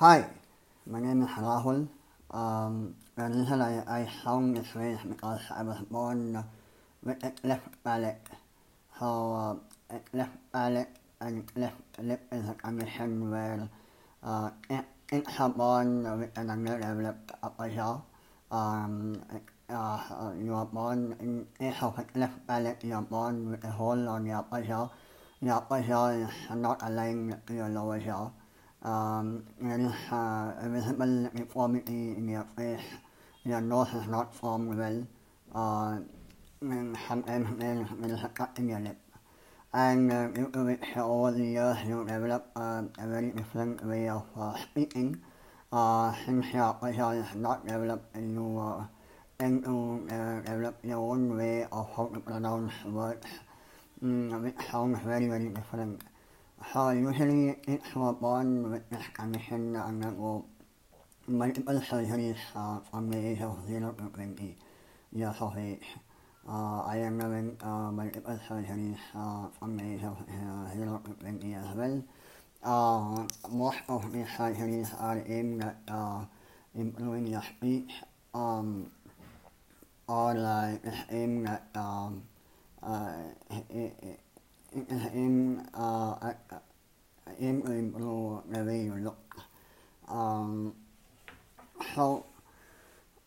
Hi, my name is Rahul. Um, initially I, I found this race because I was born uh, with a cleft palate. So uh, cleft palate and cleft lip is a condition where uh, it, it's born with an underdeveloped upper jaw. Um, uh, you are born in each of the cleft palate, you are born with a hole on your upper jaw. Your upper jaw is not aligned to your lower jaw um, uh, deformity in your face. Your nose is not formed well. Uh, and sometimes there is a cut in your lip. And uh, due to which over the years you develop uh, a very different way of uh, speaking. Uh, since your facial is not developed and you uh, tend to uh, develop your own way of how to pronounce words, mm, which sounds very, very different. Usually it's born with uh, age of 0 to 20 years of age. Uh, I am uh, uh, from the age of uh, 0 to 20 as well. Uh, most of these surgeries are aimed at uh, improving your speech um, or like aimed at um, uh, in uh, in improve the way you look. Um, so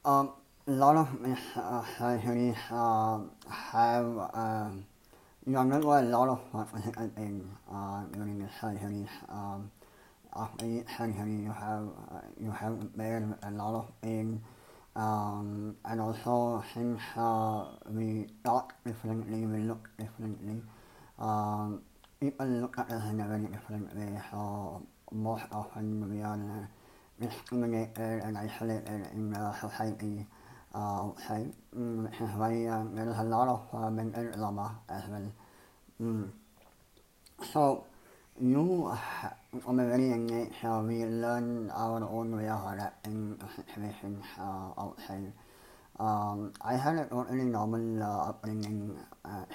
um, a lot of uh, surgeries uh, have uh, you undergo a lot of physical pain uh, the surgeries. Um, after each surgery, you have uh, you have bear a lot of pain. Um, and also since uh, we talk differently, we look differently people look at so most often we are in there is a lot of uh, trauma as well. Mm. So, you, from a very young age, uh, we learn our own way of adapting to situations uh, outside. Um, I had a normal uh, upbringing uh,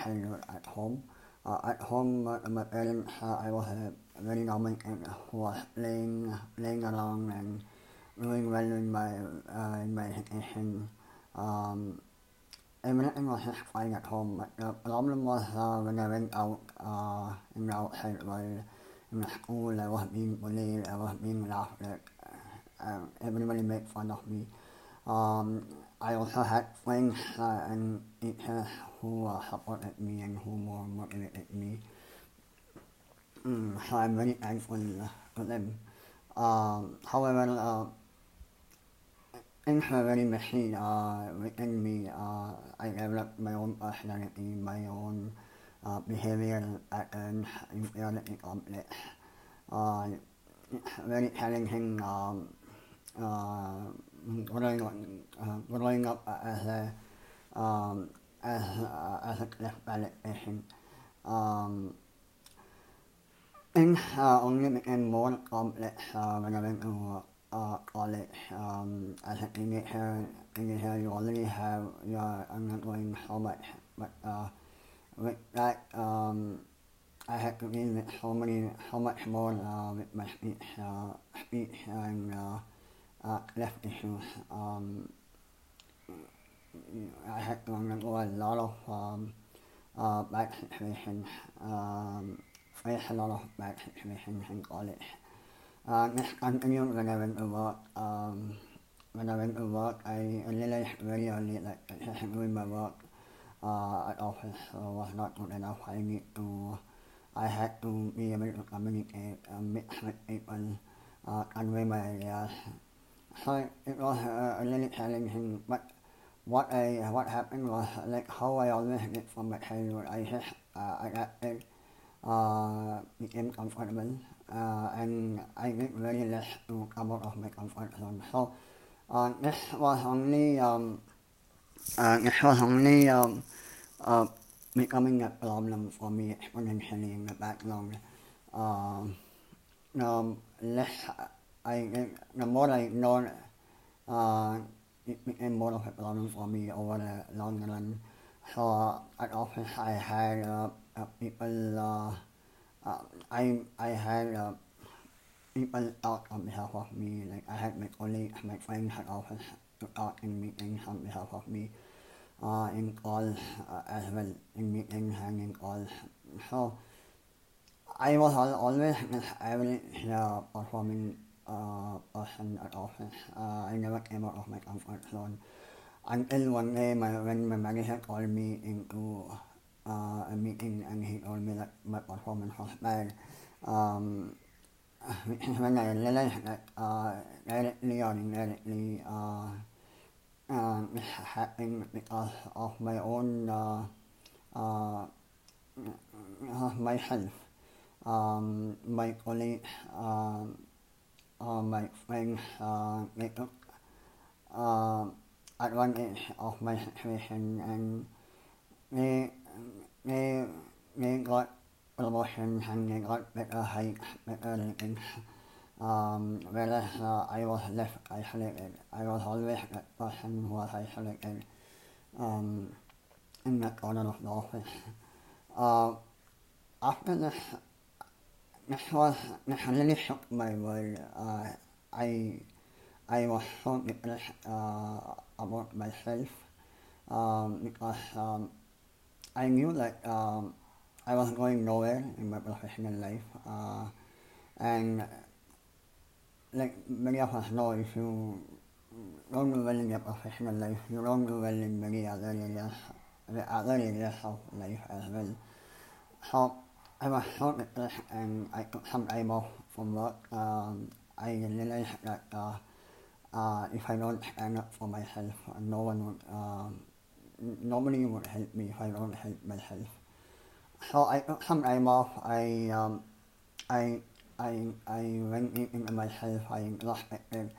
at home. At home, uh, my parents, uh, I was a very who was playing, playing around and doing well in my, uh, in my education. Um, everything was just fine at home, but the problem was uh, when I went out uh, in the outside world, in the school, I was being bullied, I was being laughed at, uh, everybody made fun of me. Um, I also had friends uh, and teachers who are uh, at me and who are more at me. Mm, I'm very thankful to them. Um, however, uh, things were very messy uh, within me. Uh, I developed my own personality, my own uh, behavioral patterns, inferiority complex. Uh, it's very challenging um, uh, growing uh, growing up as a um, as a cleft palate. Um, things uh, only became more complex uh, when I went to uh, college. Um, as a teenager, teenager, you already have you're undergoing so much, but uh, with that, um, I had to deal with so many, so much more uh, with my speech, uh, speech and uh, uh, cleft issues. Um, I had to undergo a lot of um, uh, bad situations, um, face a lot of bad situations in college. Uh, this continued when I went to work. Um, when I went to work, I realized very early that just doing my work uh, at office uh, was not good enough. I need to, I had to be able to communicate, uh, mix with people, uh, convey my ideas, so it was uh, really challenging. But what I what happened was like how I always did from my childhood. I just uh, adapted, uh, became comfortable, uh, and I did very less to come out of my comfort zone. So uh, this was only um, uh, this was only um, uh, becoming a problem for me exponentially in the background. Um, um, less I the more I ignored, uh, it more of a problem for me over the long run. So at office I had uh, uh, people, uh, uh, I I had uh, people talk on behalf of me. Like I had my colleagues, my friends had often to talk in meetings on behalf of me. Uh, in calls uh, as well, in meetings and in calls. So I was al- always this average uh, performing uh, person at office. Uh, I never came out of my comfort zone until one day my, when my manager called me into uh, a meeting and he told me that my performance was bad. Um, when I realized that uh, directly or indirectly uh, uh, this happened because of my own uh, uh, my health. Um, my colleagues, uh, uh, my friend uh, uh, advantage of my situation and they, they, they got promotions and they got better hikes, better ratings. Um, whereas uh, I was left isolated. I was always that person who was isolated um, in that corner of the office. Uh, after this, really shocked my world. Uh, I I was so depressed uh, about myself um, because um, I knew that um, I was going nowhere in my professional life, uh, and like many of us know, if you don't do well in your professional life, you don't do well in many other areas, the other areas of life as well. So I was so and I time off from work. Um, I realized that uh, uh, if I don't stand up for myself, no one would, um, nobody would help me if I don't help myself. So I took some. I um, I I I went into myself. I introspected,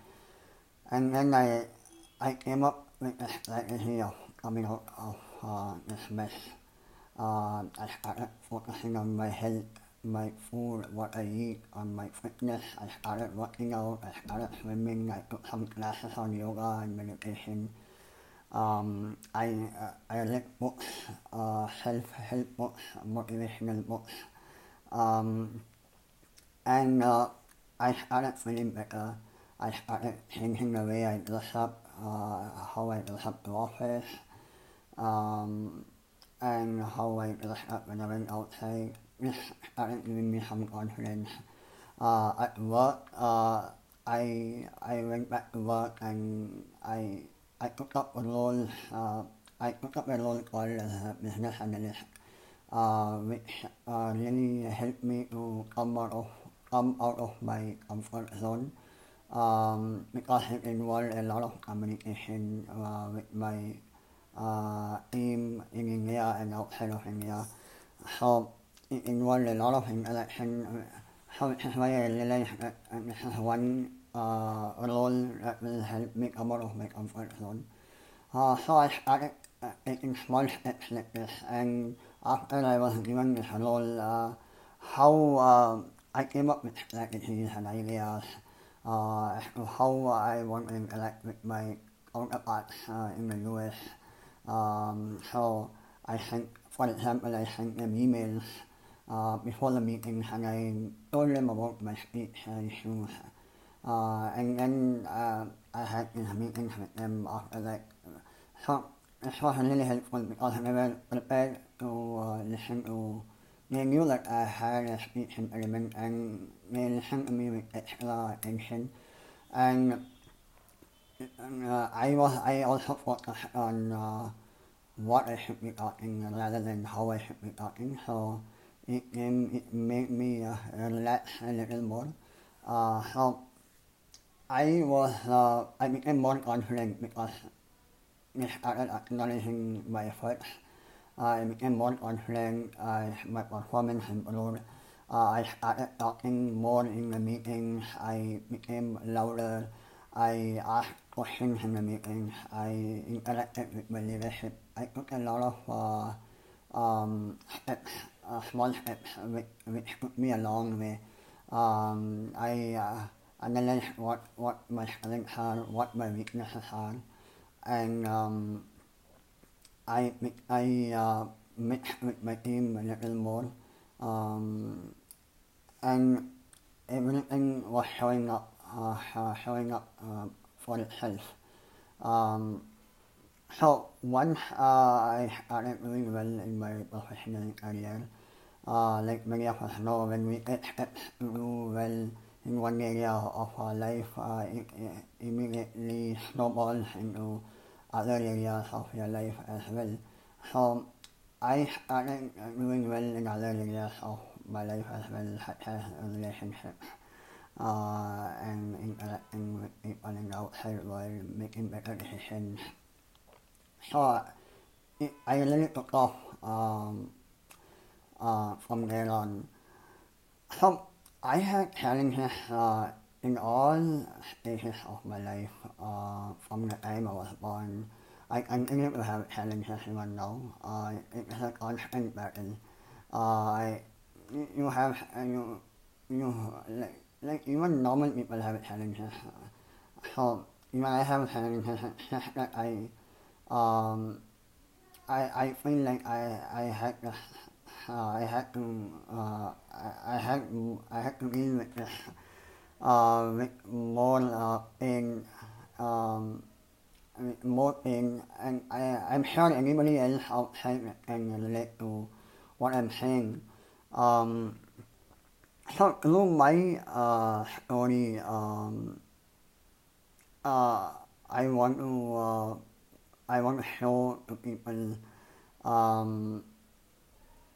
and then I I came up with this strategy of coming out of uh, this mess. Uh, I started focusing on my health, my food, what I eat, on my fitness. I started working out. I started swimming. I took some classes on yoga and meditation. Um, I uh, I read books, uh, self-help books, motivational books, um, and uh, I started feeling better. I started changing the way I dress up, uh, how I dress up to office, um, and how I dress up when I went outside. This started giving me some confidence. Uh, at work, uh, I I went back to work and I I took up a role. Uh, I took up a role called a business analyst, uh, which uh, really helped me to come out of come out of my comfort zone. Um, because it involved a lot of communication uh, with my uh, team in India and outside of India. So it involved a lot of interaction. So is why I realized that uh, this is one uh, role that will help me come out of my comfort zone. Uh, so I started uh, taking small steps like this, and after I was given this role, uh, how uh, I came up with strategies and ideas uh, how I want to interact with my counterparts uh, in the US. Um, so I sent, for example, I sent them emails uh, before the meetings and I told them about my speech issues. Uh, and then uh, I had these meetings with them after that. So this was really helpful because I was prepared to uh, listen to. They knew that I had a speech impediment and they listened to me with extra attention. And uh, I was I also focused on uh, what I should be talking rather than how I should be talking. So it, um, it made me uh, relax a little more. Uh, so I was uh, I became more confident because I started acknowledging my efforts. I became more confident. I, my performance improved. Uh, I started talking more in the meetings. I became louder. I asked in the meetings. I interacted with leadership. I took a lot of uh, um, uh, small which, me a long way. Um, I uh, analyzed what, what my strengths are, what my weaknesses are, and um, I I uh, mixed with my team a little more, um, and everything was showing up, showing up uh, for itself. Um, so once uh, I started doing well in my professional career, uh, like many of us know, when we expect to do well in one area of our life, uh, it, it immediately snowballs into other areas of your life as well. So I started doing well in other areas of my life as well, such as relationships uh, and interacting with people in the outside world, making better decisions. So I really took off um, uh, from there on. So I had challenges uh, in all stages of my life uh, from the time I was born. I continue to have challenges even now. Uh, it's a constant battle. Uh, you have you you like like even normal people have challenges. So even I have challenges. It's just that I um I I feel like I I had to uh, I had to uh, I, I had I had to deal with this uh, with more uh, pain um, more pain and I I'm sure anybody else outside can relate to what I'm saying. Um, through my uh, story, um, uh, I want to uh, I want to to people. Um,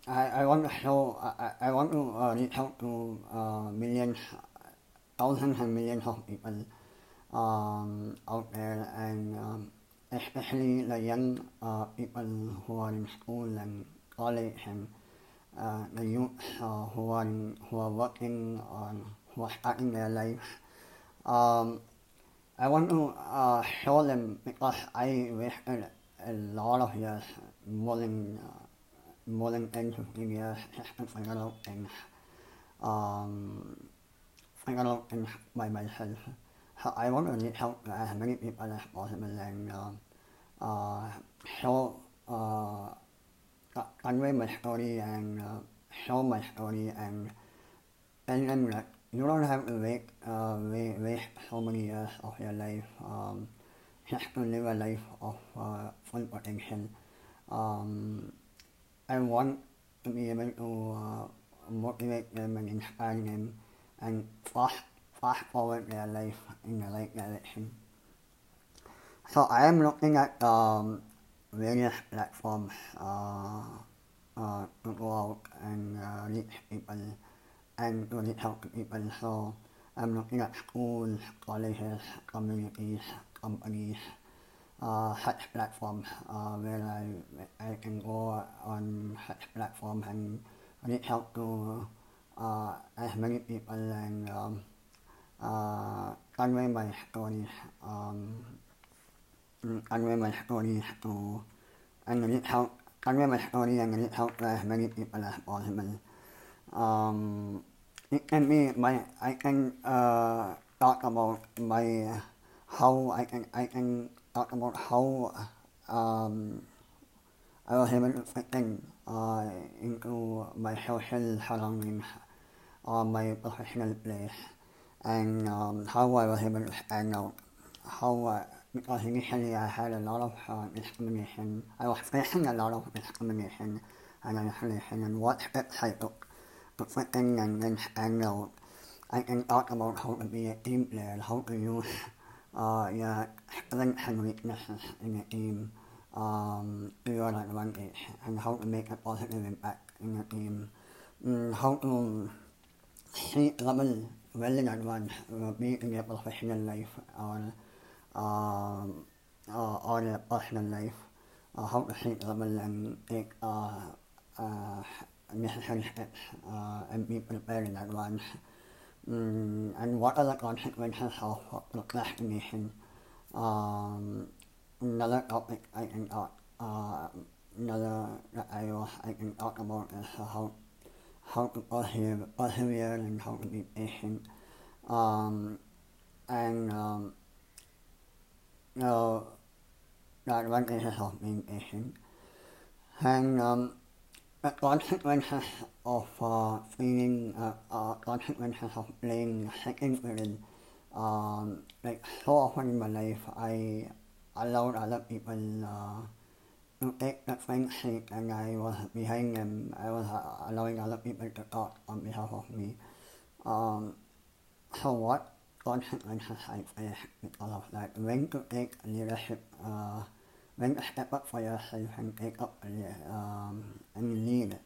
I, I want to help. I, I want to uh, reach out to uh, millions, thousands and millions of people um, out there, and um, especially the young uh, people who are in school and college and uh, the youth uh, who are who are working on who are starting their life. Um, I want to uh, show them because I wasted a lot of years, more than uh, more than 10 15 years, just to figure out things, um, figure out things by myself. So I want to reach out to as many people as possible and uh, uh, show uh, my story and uh, show my story and them that you don't have to wait, uh, wait, waste so many years of your life um, just to live a life of uh, full potential. Um, I want to be able to uh, motivate them and inspire them and fast, fast forward their life in the right direction. So I am looking at um, various platforms uh, to go out and uh, reach people and to reach out to people. So I'm looking at schools, colleges, communities, companies, uh, such platforms uh, where I, I can go on such platforms and reach out to uh, as many people and um, uh, convey my stories um, my stories to and out convey my story and out to as many people as possible. Um, it can be my I can uh, talk about my how I can I can talk about how um, I was able to fit in uh, into my social surroundings or my professional place and um, how I was able to stand out. How I uh, lot of discrimination and isolation and what steps I took to fit in and then stand out. I can talk about how to be a team player, how to use uh, your strengths and weaknesses in a team um, to your advantage and how to make a positive impact in a team. Mm, how to see level well in advance, uh, be in your professional life or um, uh, or your personal life, uh, how to see level and take uh, necessary steps and be prepared in advance. Mm, and what are the consequences of procrastination? Um, another topic I can talk, uh, another that I was I can about is how to persevere and how to be patient. Um, and um, you know, the advantages of being patient. And um, the consequences of uh, feeling uh, uh, consequences of playing second fiddle. Um, like so often in my life, I allowed other people uh, to take the front seat, and I was behind them. I was uh, allowing other people to talk on behalf of me. Um, so what When to take leadership. Uh, step up for yourself and take up um, and lead.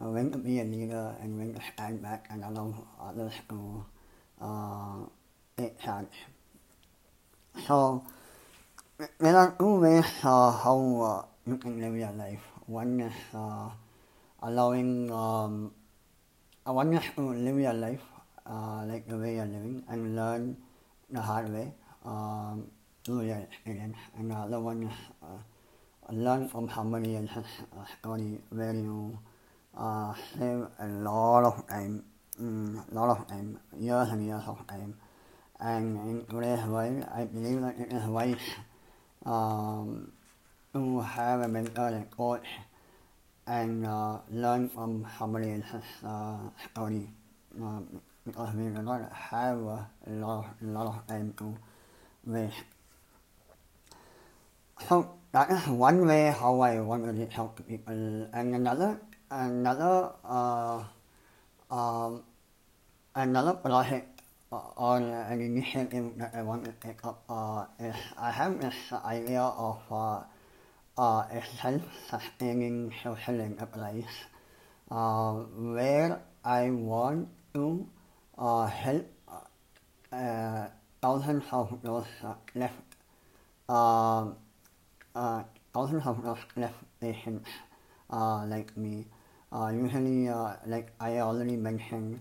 Uh, when to be a leader and when to stand back and allow others to uh, take charge. So there are two ways uh, how uh, you can live your life. One is uh, allowing um, uh, is to live your life uh, like the way you're living and learn the hard way. Um, through your experience. And the other one uh, learn from somebody else's uh, story where you uh, save a lot of time, mm, a lot of time, years and years of time. And in today's world, I believe that it is wise um, to have a mentor and coach and uh, learn from somebody else's uh, story. Uh, because we do not have a lot, lot of time to waste. So that is one way how I want to reach out to people. And another, another, uh, um, another project or an initiative that I want to take up uh, is I have this idea of uh, uh, a self-sustaining social enterprise uh, where I want to uh, help uh, thousands of those uh, cleft um, uh, thousands of those cleft patients uh, like me. Uh, usually, uh, like I already mentioned,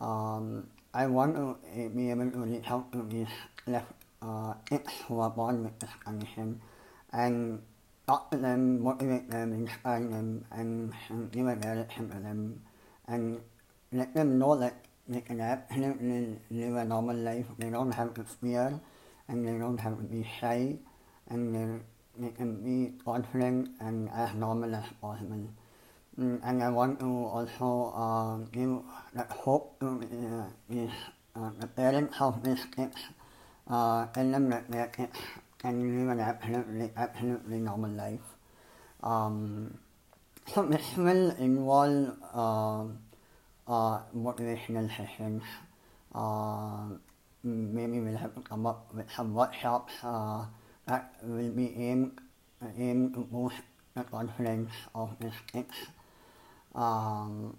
um, I want to be able to reach out to these cleft uh, kids who are born with this condition and talk to them, motivate them, inspire them, and, and give a direction to them, and let them know that they can absolutely live a normal life. They don't have to fear, and they don't have to be shy, and they, can be confident and as normal as possible. Mm, and I want to also uh, give that hope to uh, these, uh, the parents of these kids, uh, tell them that their kids can live an absolutely, absolutely normal life. Um, so this will involve uh, uh, sessions. Uh, maybe we'll have to come up with some workshops uh, that will be aimed, aimed confidence of. Um,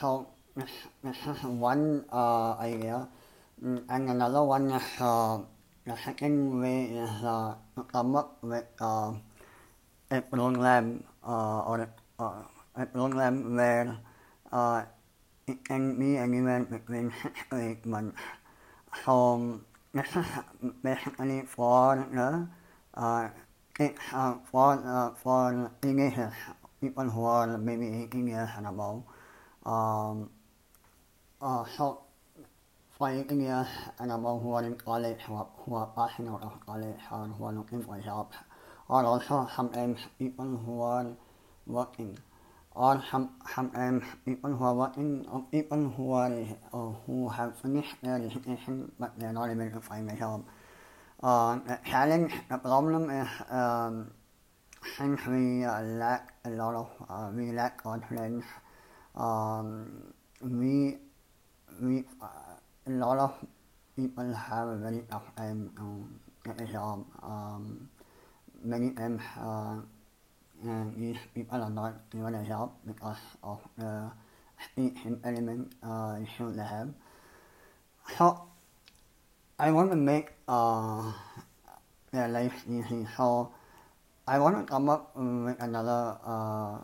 so this, is one uh, idea. Mm, and another one is uh, the second way is uh, to come up with uh, a program uh, or uh, a program where uh, it can be anywhere between six to eight months. So this is basically for the uh, it, uh, for uh, for teenagers, people who are maybe 18 years and above. Um, uh, so for 18 years and above who are in college, who are, who are passing out of college or who are looking for jobs, or also sometimes people who are working finished their education but they're not able to find a job. Uh, the challenge, the problem since we lack a lot of, uh, we lack confidence, we, we, uh, a lot of people have a very tough time many times these people not given a job because of the speech impediment uh, issue they have. So I want to make uh, their life easy. So I want to come up with another, uh,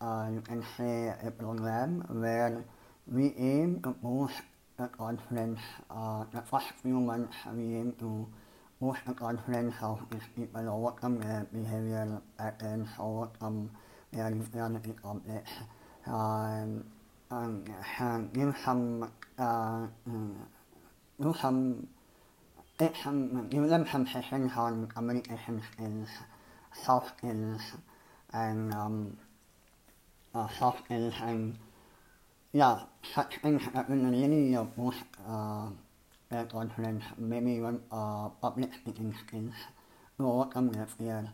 uh, you can say, a program where we aim to boost the confidence. Uh, the first few months we aim to boost the confidence of these people, overcome their behavioral patterns, overcome their inferiority complex, um, and, and give some, uh, do some, take some, give them some sessions on communication skills, soft skills, and um, uh, soft skills and yeah, such things that in really uh, boost uh, their confidence, maybe even uh, public speaking skills to overcome their fear.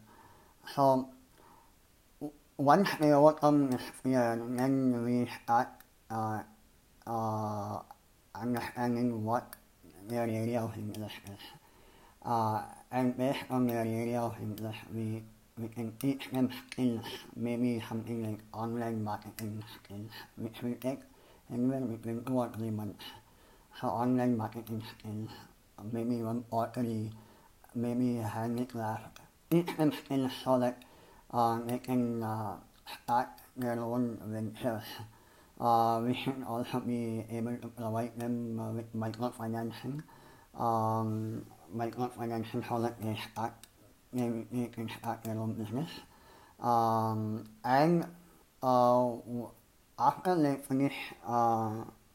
So once they overcome this fear, then we start uh, uh, understanding what their area of English is. Uh, and based on their area of English, we, we can teach them skills, maybe something like online marketing skills, which we take anywhere between two or three months. So online marketing skills, maybe one quarterly, maybe a handicraft, teach them skills so that uh, they can uh, start their own ventures. Uh, we should also be able to provide them uh, with microfinancing, um, microfinancing so that they start, they, they can start their own business. Um, and uh, after they finish, uh,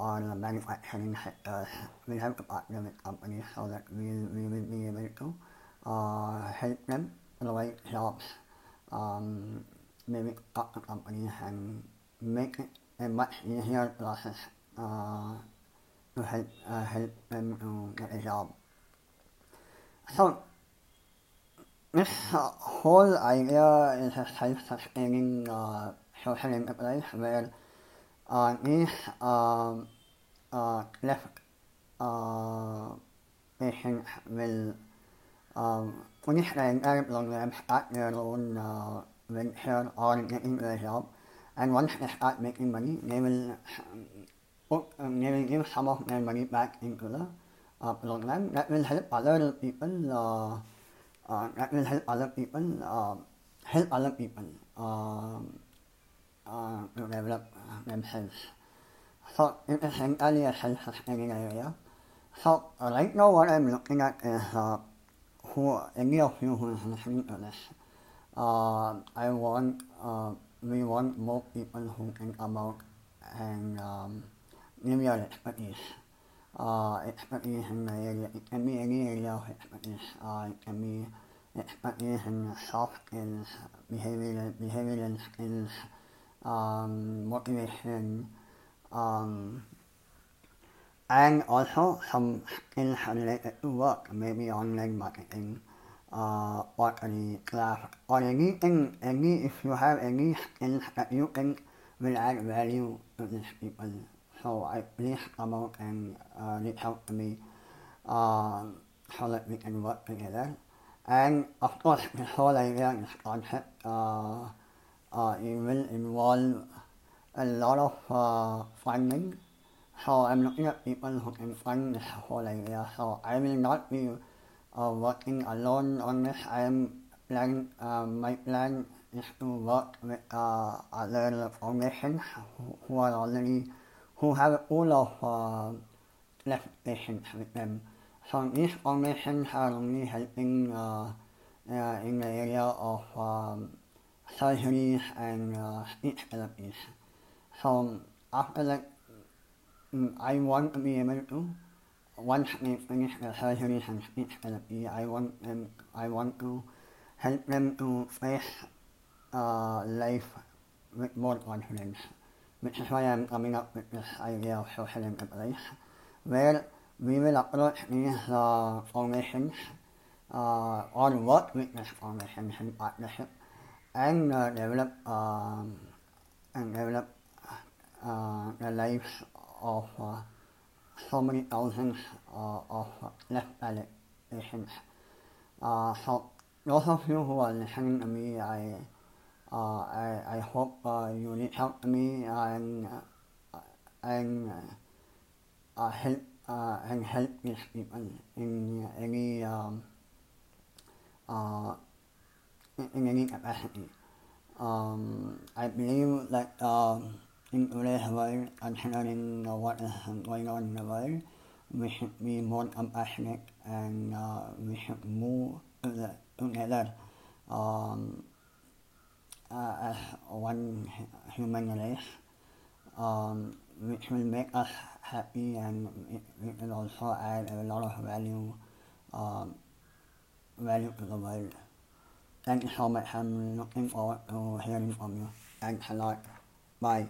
or the manufacturing sectors. We have to partner companies so that we, we will be able to uh, help them provide jobs. Um, maybe up the company and make it a much easier process uh, to help, uh, help them to get a job. So, this uh, whole idea is a self-sustaining uh, social enterprise where uh, these um, uh, cleft uh, patients will um, finish their entire program, start their own uh, venture or getting a job. And once they start making money, they will put, um, they will give some of their money back into the uh, program. That will help other people. Uh, uh, that will help other people. Uh, help other people um, develop themselves. So it is entirely a self-sustaining area. So right now, what I'm looking at is uh, who any of you who is listening to this uh, I want uh, we want more people who can come out and um, give your expertise. Uh, expertise in the area. It can be any area of expertise. Uh, it can be expertise in soft skills, behavioral, behavioral skills, um, motivation, um, and also some skills related work, maybe online marketing, uh, or any craft, or anything, any, if you have any skills that you think will add value to these people. So I please come out and uh, reach out to me uh, so that we can work together. And of course, this whole idea, this concept, uh, it will involve a lot of uh, funding. So I'm looking at people who can fund this whole idea. So I will not be uh, working alone on this. I am plan. Uh, my plan is to work with uh, other foundations who, are already who have a pool of uh, patients with them. So these foundations are only helping uh, uh, in the area of um, surgeries and uh. So after that, mm, I want to be able to once they finish the surgeries and therapy, I want them, I want to help them to face uh, life with more confidence, which is why I'm coming up with this idea of social enterprise, where we will approach these uh, foundations uh, or work with these foundations in partnership and uh, develop um, and develop uh, the lives of uh, so many thousands of cleft palate patients. So those of you who are listening to me, I uh, I, I hope uh, you reach out to me and uh, and uh, help uh, and help these people in any um, uh. Um, I believe that um, in today's world, considering what is going on in the world, we should be more compassionate and uh, we should move together um, uh, as one human race, um, which will make us happy and it will also add a lot of value um, value to the world. Thank you so much. Forward to oh, hearing from you. Thanks a lot. Bye.